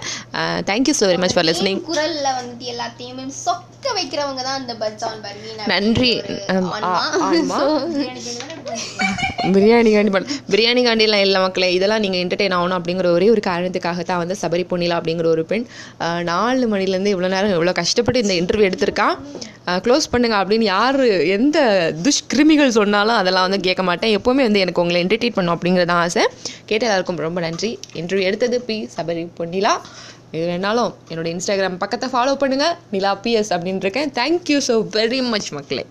thank you so very much for listening குரல்ல வந்துட்டு எல்லாத்தையுமே சொக்க வைக்கிறவங்க தான் அந்த பஜான் பர்வீன் நன்றி. பிரியாணி காண்டி பண்ண பிரியாணி காண்டிலாம் இல்லை மக்களே இதெல்லாம் நீங்கள் என்டர்டெயின் ஆகணும் அப்படிங்கிற ஒரே ஒரு காரணத்துக்காக தான் வந்து சபரி பொன்னிலா அப்படிங்கிற ஒரு பெண் நாலு மணிலேருந்து இவ்வளோ நேரம் இவ்வளோ கஷ்டப்பட்டு இந்த இன்டர்வியூ எடுத்திருக்கா. க்ளோஸ் பண்ணுங்க அப்படின்னு யார் எந்த துஷ்கிருமிகள் சொன்னாலும் அதெல்லாம் வந்து கேட்க மாட்டேன். எப்போவுமே வந்து எனக்கு உங்களை என்டர்டெயின் பண்ணும் அப்படிங்கிறது தான் ஆசை. கேட்ட எல்லாருக்கும் ரொம்ப நன்றி. இன்று எடுத்தது பி. சபரி பொன்னிலா இது வேணாலும் என்னோட இன்ஸ்டாகிராம் பக்கத்தை ஃபாலோ பண்ணுங்க. நிலா பிஎஸ் அப்படின்னு இருக்கேன். தேங்க்யூ ஸோ வெரி மச் மக்களே.